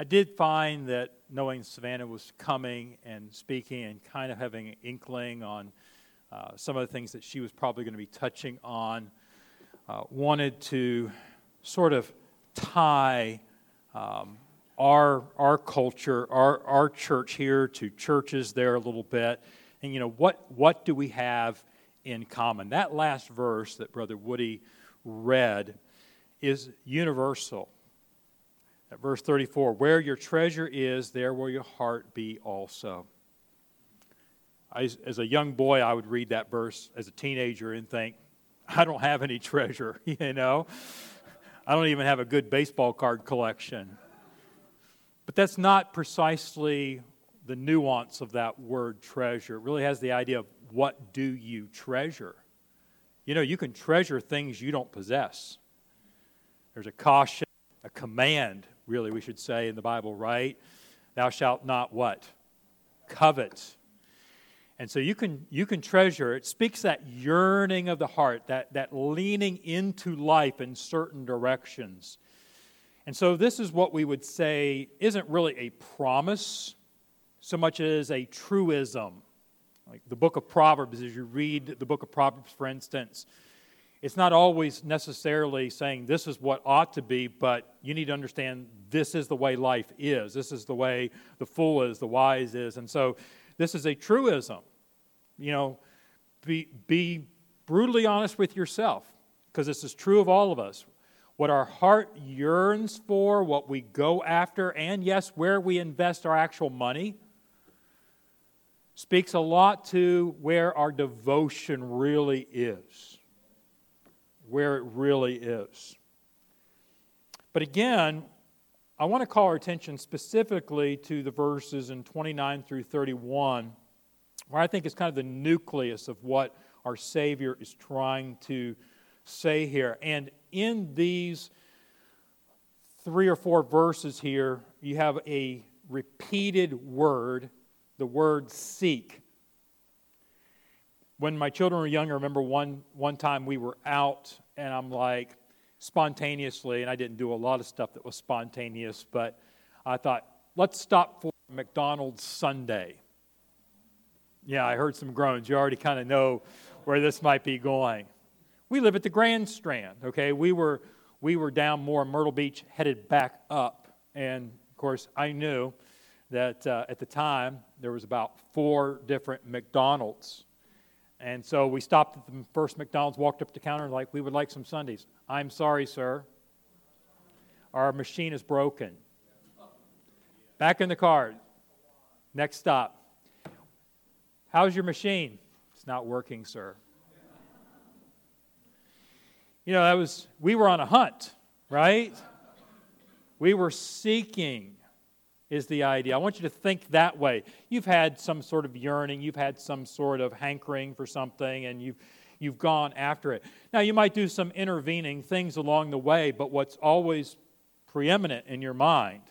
I did find that knowing Savannah was coming and speaking and kind of having an inkling on uh, some of the things that she was probably going to be touching on, uh, wanted to sort of tie um, our, our culture, our, our church here to churches there a little bit. And, you know, what, what do we have in common? That last verse that Brother Woody read is universal. At verse 34, where your treasure is, there will your heart be also. As a young boy, I would read that verse as a teenager and think, I don't have any treasure, you know? I don't even have a good baseball card collection. But that's not precisely the nuance of that word treasure. It really has the idea of what do you treasure? You know, you can treasure things you don't possess. There's a caution, a command, really, we should say in the Bible, right? Thou shalt not what? Covet. And so you can, you can treasure, it speaks that yearning of the heart, that, that leaning into life in certain directions. And so this is what we would say isn't really a promise so much as a truism. Like the book of Proverbs, as you read the book of Proverbs, for instance, it's not always necessarily saying this is what ought to be, but you need to understand this is the way life is. This is the way the fool is, the wise is. And so this is a truism. You know, be, be brutally honest with yourself, because this is true of all of us. What our heart yearns for, what we go after, and yes, where we invest our actual money, speaks a lot to where our devotion really is. Where it really is. But again, I want to call our attention specifically to the verses in 29 through 31, where I think is kind of the nucleus of what our Savior is trying to say here. And in these three or four verses here, you have a repeated word, the word seek. When my children were young, I remember one, one time we were out, and I'm like, spontaneously, and I didn't do a lot of stuff that was spontaneous, but I thought, let's stop for McDonald's sundae. Yeah, I heard some groans. You already kind of know where this might be going. We live at the Grand Strand, okay? We were, we were down more in Myrtle Beach, headed back up. And of course, I knew that uh, at the time there was about four different McDonald's. And so we stopped at the first McDonald's, walked up to the counter, like, we would like some sundaes. I'm sorry, sir. Our machine is broken. Back in the car. Next stop. How's your machine? It's not working, sir. You know, that was, we were on a hunt, right? We were seeking, is the idea. I want you to think that way. You've had some sort of yearning, you've had some sort of hankering for something, and you've, you've gone after it. Now, you might do some intervening things along the way, but what's always preeminent in your mind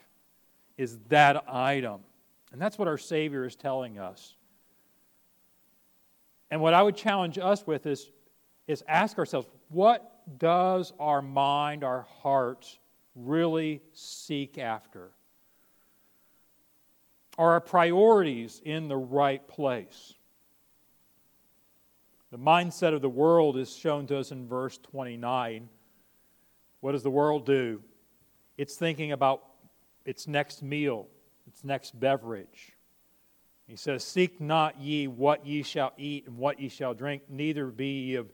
is that item. And that's what our Savior is telling us. And what I would challenge us with is, is ask ourselves, what does our mind, our hearts really seek after? Are our priorities in the right place? The mindset of the world is shown to us in verse 29. What does the world do? It's thinking about its next meal, its next beverage. He says, Seek not ye what ye shall eat and what ye shall drink, neither be ye of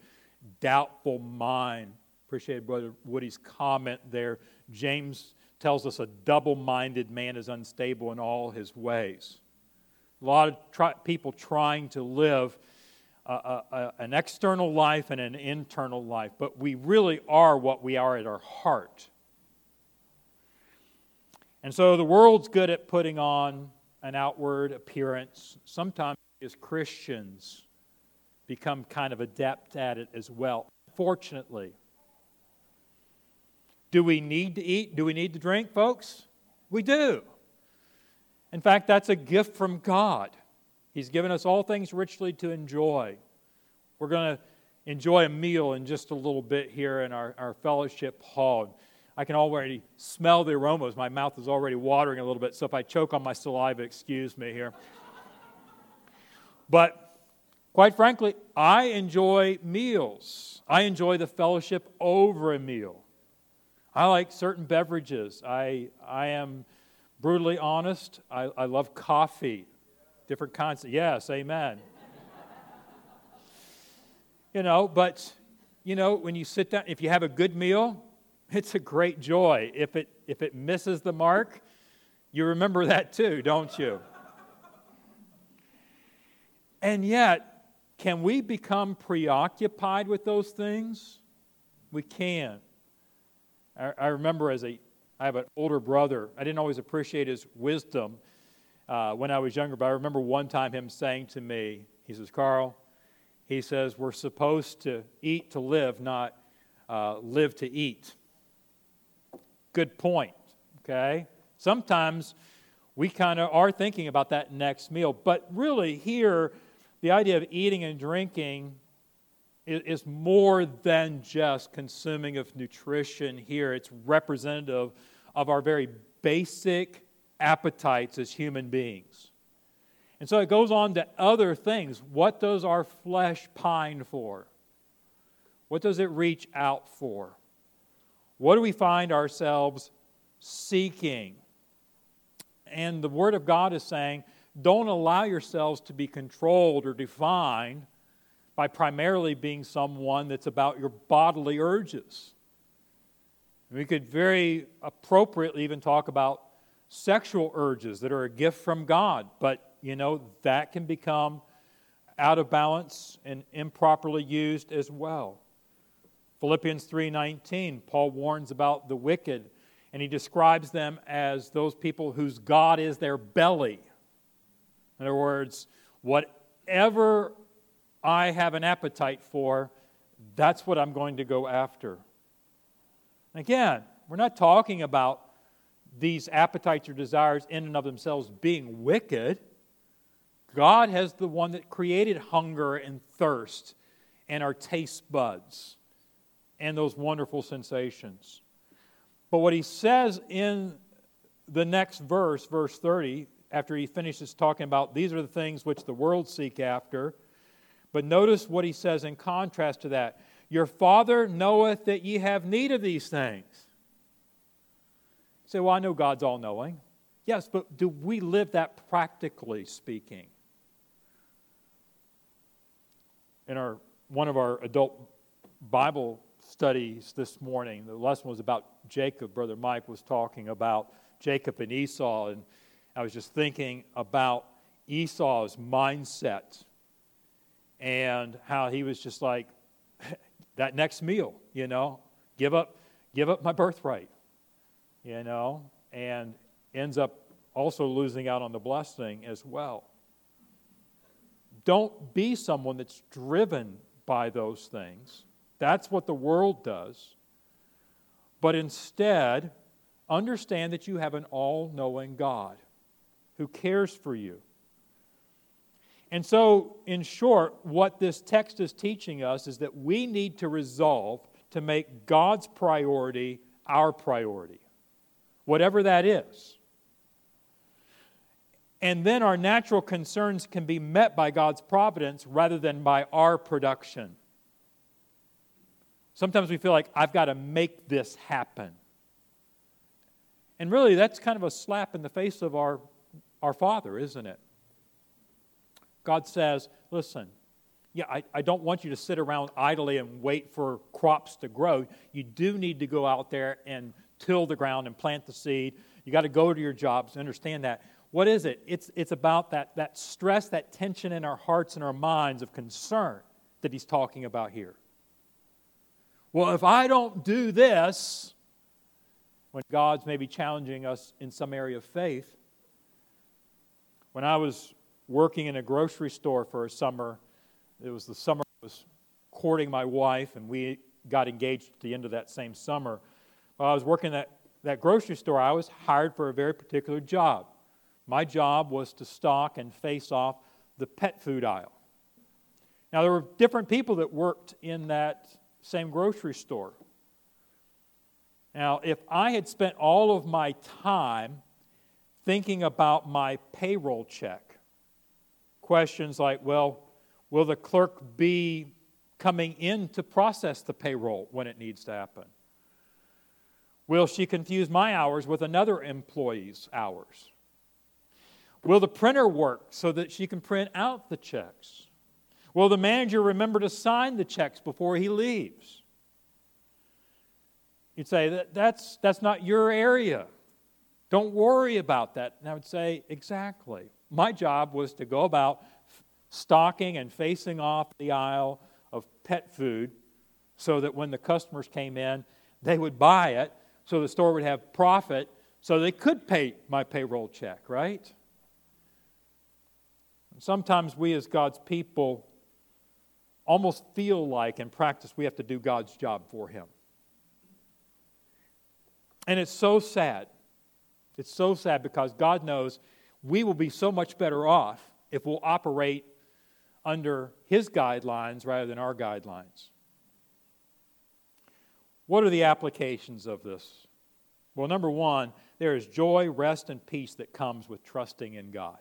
doubtful mind. Appreciate Brother Woody's comment there. James tells us a double minded man is unstable in all his ways. A lot of try, people trying to live a, a, an external life and an internal life, but we really are what we are at our heart. And so the world's good at putting on an outward appearance. Sometimes, as Christians, become kind of adept at it as well. Fortunately, do we need to eat? Do we need to drink, folks? We do. In fact, that's a gift from God. He's given us all things richly to enjoy. We're going to enjoy a meal in just a little bit here in our, our fellowship hall. I can already smell the aromas. My mouth is already watering a little bit, so if I choke on my saliva, excuse me here. but quite frankly, I enjoy meals. I enjoy the fellowship over a meal. I like certain beverages. I, I am brutally honest. I, I love coffee, different kinds. Yes, amen. you know, but, you know, when you sit down, if you have a good meal, it's a great joy. If it, if it misses the mark, you remember that too, don't you? and yet, can we become preoccupied with those things? We can. I, I remember as a, I have an older brother. I didn't always appreciate his wisdom uh, when I was younger, but I remember one time him saying to me, he says, Carl, he says, we're supposed to eat to live, not uh, live to eat. Good point, okay? Sometimes we kind of are thinking about that next meal, but really here, the idea of eating and drinking is more than just consuming of nutrition here. It's representative of our very basic appetites as human beings. And so it goes on to other things. What does our flesh pine for? What does it reach out for? What do we find ourselves seeking? And the Word of God is saying, don't allow yourselves to be controlled or defined by primarily being someone that's about your bodily urges. We could very appropriately even talk about sexual urges that are a gift from God, but you know, that can become out of balance and improperly used as well. Philippians 3:19, Paul warns about the wicked and he describes them as those people whose God is their belly. In other words, whatever I have an appetite for, that's what I'm going to go after. Again, we're not talking about these appetites or desires in and of themselves being wicked. God has the one that created hunger and thirst and our taste buds and those wonderful sensations. But what he says in the next verse, verse 30, after he finishes talking about these are the things which the world seek after, but notice what he says in contrast to that. Your Father knoweth that ye have need of these things. You say, well, I know God's all knowing. Yes, but do we live that practically speaking? In our one of our adult Bible studies this morning, the lesson was about Jacob. Brother Mike was talking about Jacob and Esau, and I was just thinking about Esau's mindset and how he was just like, that next meal, you know, give up, give up my birthright, you know, and ends up also losing out on the blessing as well. Don't be someone that's driven by those things. That's what the world does. But instead, understand that you have an all knowing God who cares for you and so, in short, what this text is teaching us is that we need to resolve to make God's priority our priority, whatever that is. And then our natural concerns can be met by God's providence rather than by our production. Sometimes we feel like I've got to make this happen. And really, that's kind of a slap in the face of our, our Father, isn't it? God says, listen, yeah, I, I don't want you to sit around idly and wait for crops to grow. You do need to go out there and till the ground and plant the seed. You got to go to your jobs, understand that. What is it? It's, it's about that, that stress, that tension in our hearts and our minds of concern that he's talking about here. Well, if I don't do this, when God's maybe challenging us in some area of faith, when I was working in a grocery store for a summer. It was the summer I was courting my wife, and we got engaged at the end of that same summer. While I was working at that grocery store, I was hired for a very particular job. My job was to stock and face off the pet food aisle. Now, there were different people that worked in that same grocery store. Now, if I had spent all of my time thinking about my payroll check, questions like, well, will the clerk be coming in to process the payroll when it needs to happen? Will she confuse my hours with another employee's hours? Will the printer work so that she can print out the checks? Will the manager remember to sign the checks before he leaves? You'd say, that, that's, that's not your area. Don't worry about that. And I would say, exactly. My job was to go about stocking and facing off the aisle of pet food so that when the customers came in, they would buy it so the store would have profit so they could pay my payroll check, right? Sometimes we as God's people almost feel like in practice we have to do God's job for Him. And it's so sad. It's so sad because God knows we will be so much better off if we'll operate under His guidelines rather than our guidelines. What are the applications of this? Well, number one, there is joy, rest, and peace that comes with trusting in God.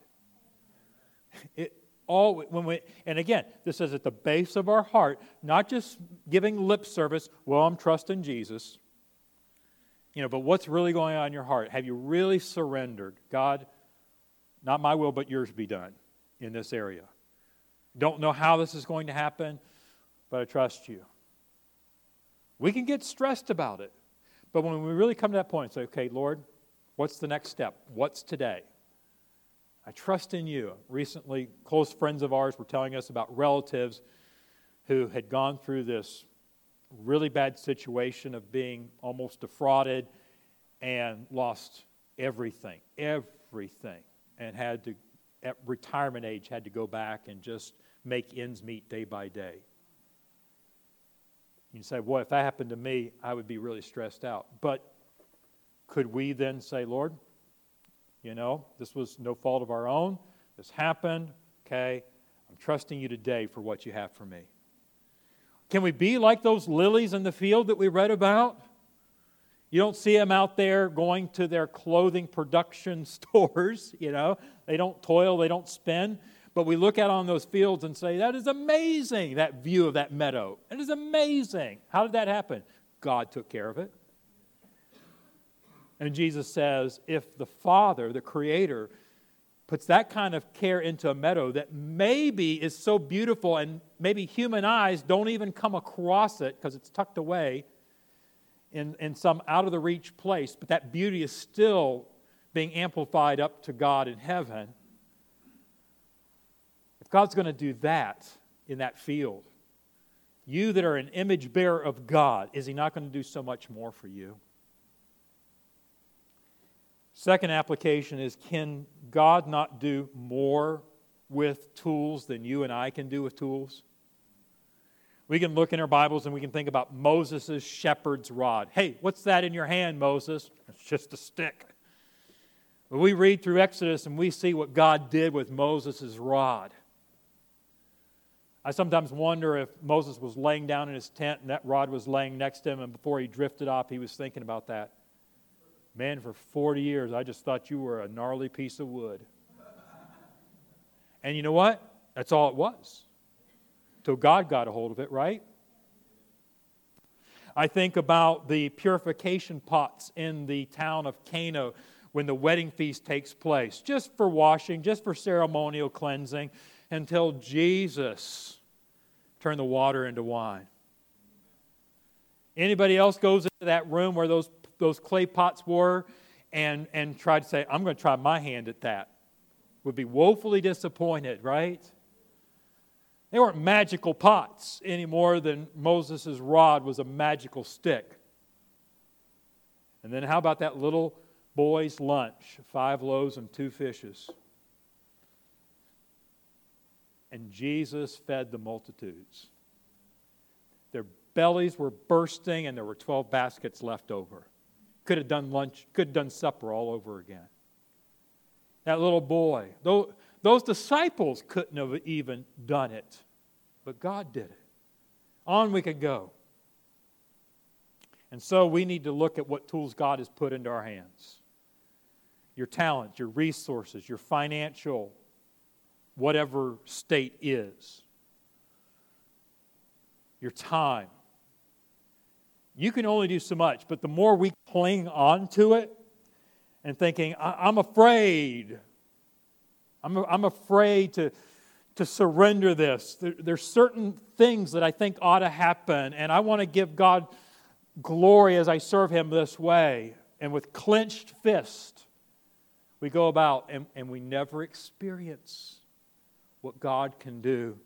It, all when we and again this is at the base of our heart not just giving lip service well i'm trusting jesus you know but what's really going on in your heart have you really surrendered god not my will but yours be done in this area. Don't know how this is going to happen but i trust you. We can get stressed about it but when we really come to that point say okay lord what's the next step? What's today? I trust in you. Recently, close friends of ours were telling us about relatives who had gone through this really bad situation of being almost defrauded and lost everything, everything, and had to, at retirement age, had to go back and just make ends meet day by day. You say, boy, if that happened to me, I would be really stressed out. But could we then say, Lord, you know, this was no fault of our own. This happened. Okay. I'm trusting you today for what you have for me. Can we be like those lilies in the field that we read about? You don't see them out there going to their clothing production stores, you know. They don't toil, they don't spin. But we look out on those fields and say, that is amazing, that view of that meadow. It is amazing. How did that happen? God took care of it. And Jesus says, if the Father, the Creator, puts that kind of care into a meadow that maybe is so beautiful and maybe human eyes don't even come across it because it's tucked away in, in some out of the reach place, but that beauty is still being amplified up to God in heaven. If God's going to do that in that field, you that are an image bearer of God, is He not going to do so much more for you? Second application is can God not do more with tools than you and I can do with tools? We can look in our Bibles and we can think about Moses' shepherd's rod. Hey, what's that in your hand, Moses? It's just a stick. But we read through Exodus and we see what God did with Moses' rod. I sometimes wonder if Moses was laying down in his tent and that rod was laying next to him, and before he drifted off, he was thinking about that. Man, for 40 years, I just thought you were a gnarly piece of wood. And you know what? That's all it was. Till God got a hold of it, right? I think about the purification pots in the town of Cana when the wedding feast takes place, just for washing, just for ceremonial cleansing, until Jesus turned the water into wine. Anybody else goes into that room where those those clay pots were and, and try to say, I'm going to try my hand at that. Would be woefully disappointed, right? They weren't magical pots any more than Moses' rod was a magical stick. And then how about that little boy's lunch five loaves and two fishes? And Jesus fed the multitudes. Their bellies were bursting, and there were 12 baskets left over. Could have done lunch, could have done supper all over again. That little boy, those disciples couldn't have even done it, but God did it. On we could go. And so we need to look at what tools God has put into our hands your talent, your resources, your financial, whatever state is, your time. You can only do so much, but the more we cling on to it and thinking, I- am afraid, I'm, I'm afraid to, to surrender this. There, there's certain things that I think ought to happen, and I want to give God glory as I serve Him this way. And with clenched fist, we go about and, and we never experience what God can do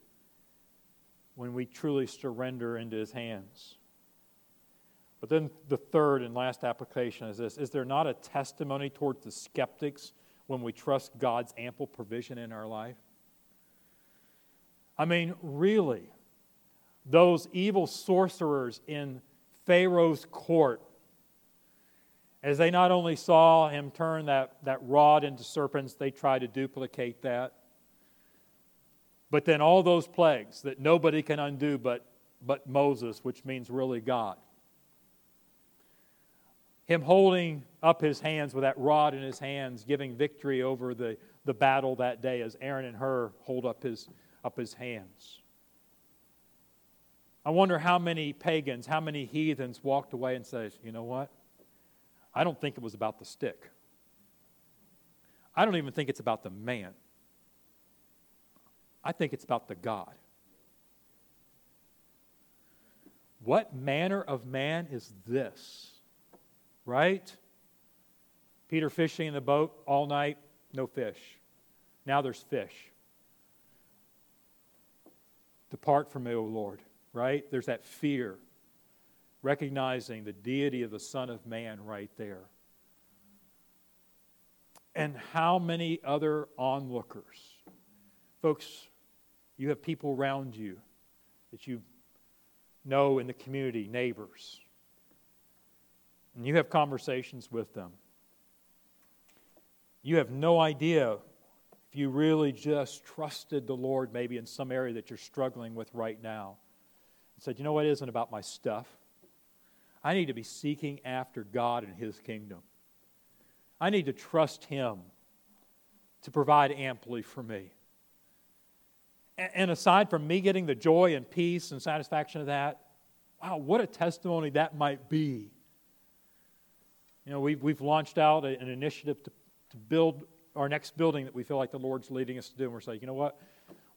when we truly surrender into His hands. But then the third and last application is this Is there not a testimony towards the skeptics when we trust God's ample provision in our life? I mean, really, those evil sorcerers in Pharaoh's court, as they not only saw him turn that, that rod into serpents, they tried to duplicate that. But then all those plagues that nobody can undo but, but Moses, which means really God. Him holding up his hands with that rod in his hands, giving victory over the, the battle that day as Aaron and Hur hold up his, up his hands. I wonder how many pagans, how many heathens walked away and said, you know what? I don't think it was about the stick. I don't even think it's about the man. I think it's about the God. What manner of man is this? Right? Peter fishing in the boat all night, no fish. Now there's fish. Depart from me, O Lord, right? There's that fear, recognizing the deity of the Son of Man right there. And how many other onlookers? Folks, you have people around you that you know in the community, neighbors, and you have conversations with them. You have no idea if you really just trusted the Lord, maybe in some area that you're struggling with right now, and said, you know what, it isn't about my stuff. I need to be seeking after God and His kingdom. I need to trust Him to provide amply for me. And aside from me getting the joy and peace and satisfaction of that, wow, what a testimony that might be. You know, we've, we've launched out an initiative to, to build our next building that we feel like the Lord's leading us to do. And we're saying, you know what?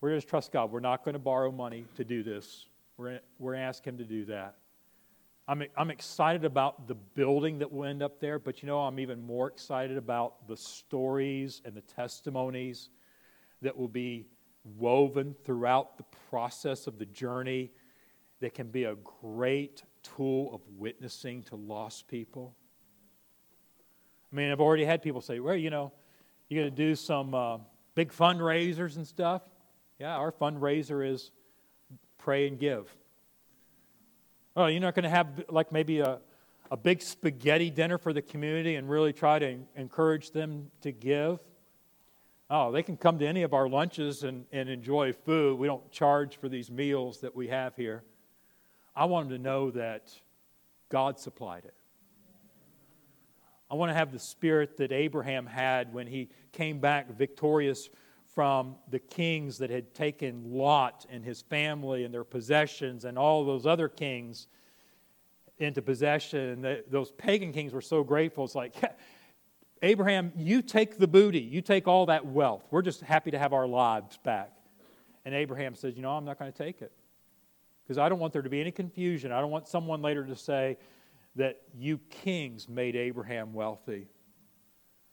We're going to trust God. We're not going to borrow money to do this. We're, we're going to ask Him to do that. I'm, I'm excited about the building that will end up there, but you know, I'm even more excited about the stories and the testimonies that will be woven throughout the process of the journey that can be a great tool of witnessing to lost people. I mean, I've already had people say, well, you know, you're going to do some uh, big fundraisers and stuff. Yeah, our fundraiser is pray and give. Oh, you're not going to have like maybe a, a big spaghetti dinner for the community and really try to encourage them to give. Oh, they can come to any of our lunches and, and enjoy food. We don't charge for these meals that we have here. I want them to know that God supplied it. I want to have the spirit that Abraham had when he came back victorious from the kings that had taken Lot and his family and their possessions and all those other kings into possession. And those pagan kings were so grateful. It's like, Abraham, you take the booty, you take all that wealth. We're just happy to have our lives back. And Abraham says, You know, I'm not going to take it because I don't want there to be any confusion. I don't want someone later to say that you kings made Abraham wealthy.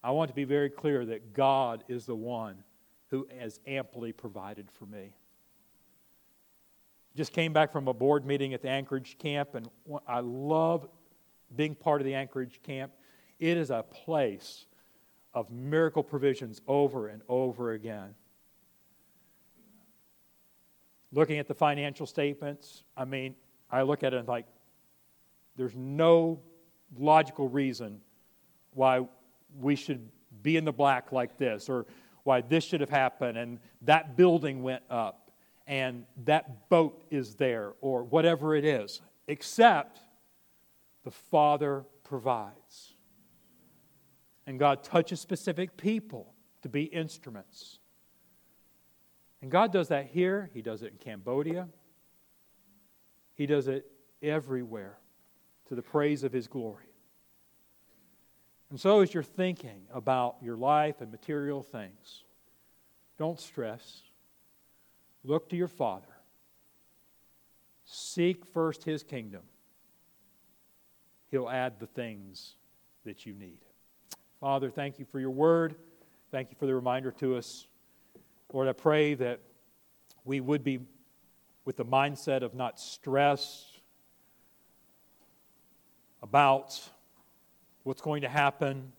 I want to be very clear that God is the one who has amply provided for me. Just came back from a board meeting at the Anchorage camp, and I love being part of the Anchorage camp. It is a place of miracle provisions over and over again. Looking at the financial statements, I mean, I look at it and like there's no logical reason why we should be in the black like this or why this should have happened and that building went up and that boat is there or whatever it is, except the Father provides. And God touches specific people to be instruments. And God does that here, He does it in Cambodia, He does it everywhere to the praise of His glory. And so, as you're thinking about your life and material things, don't stress. Look to your Father. Seek first His kingdom. He'll add the things that you need. Father, thank you for your word. Thank you for the reminder to us. Lord, I pray that we would be with the mindset of not stressed about what's going to happen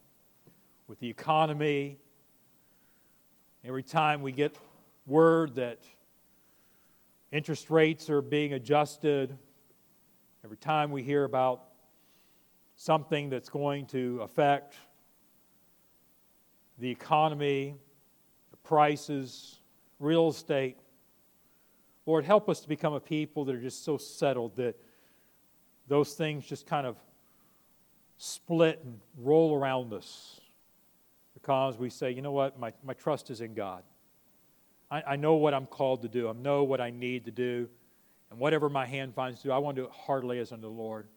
with the economy. Every time we get word that interest rates are being adjusted, every time we hear about something that's going to affect the economy, the prices, real estate, Lord, help us to become a people that are just so settled that those things just kind of split and roll around us because we say, you know what, my, my trust is in God. I, I know what I'm called to do, I know what I need to do, and whatever my hand finds to do, I want to do it heartily as unto the Lord.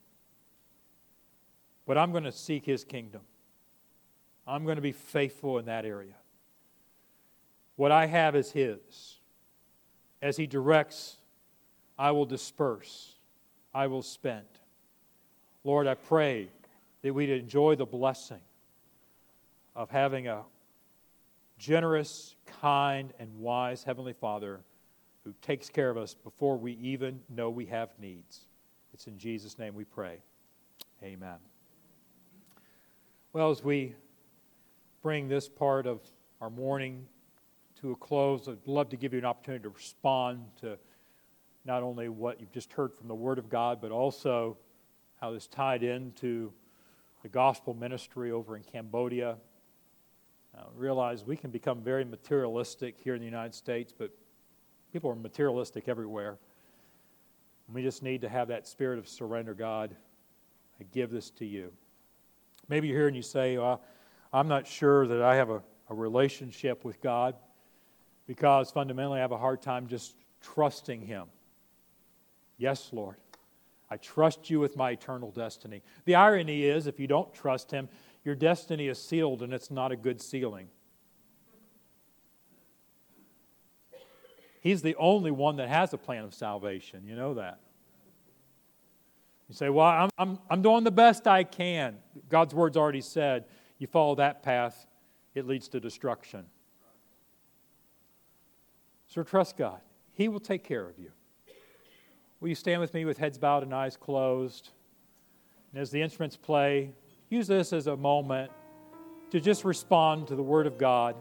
But I'm going to seek His kingdom. I'm going to be faithful in that area. What I have is His. As He directs, I will disperse, I will spend. Lord, I pray that we'd enjoy the blessing of having a generous, kind, and wise Heavenly Father who takes care of us before we even know we have needs. It's in Jesus' name we pray. Amen. Well, as we bring this part of our morning to a close, I'd love to give you an opportunity to respond to not only what you've just heard from the Word of God, but also how this tied into the gospel ministry over in Cambodia. Uh, realize we can become very materialistic here in the United States, but people are materialistic everywhere. We just need to have that spirit of surrender, God. I give this to you. Maybe you're here and you say, well, I'm not sure that I have a, a relationship with God because fundamentally I have a hard time just trusting Him. Yes, Lord. I trust you with my eternal destiny. The irony is, if you don't trust Him, your destiny is sealed and it's not a good sealing. He's the only one that has a plan of salvation. You know that. You say, Well, I'm, I'm, I'm doing the best I can. God's word's already said, you follow that path, it leads to destruction. So trust God. He will take care of you. Will you stand with me with heads bowed and eyes closed? And as the instruments play, use this as a moment to just respond to the Word of God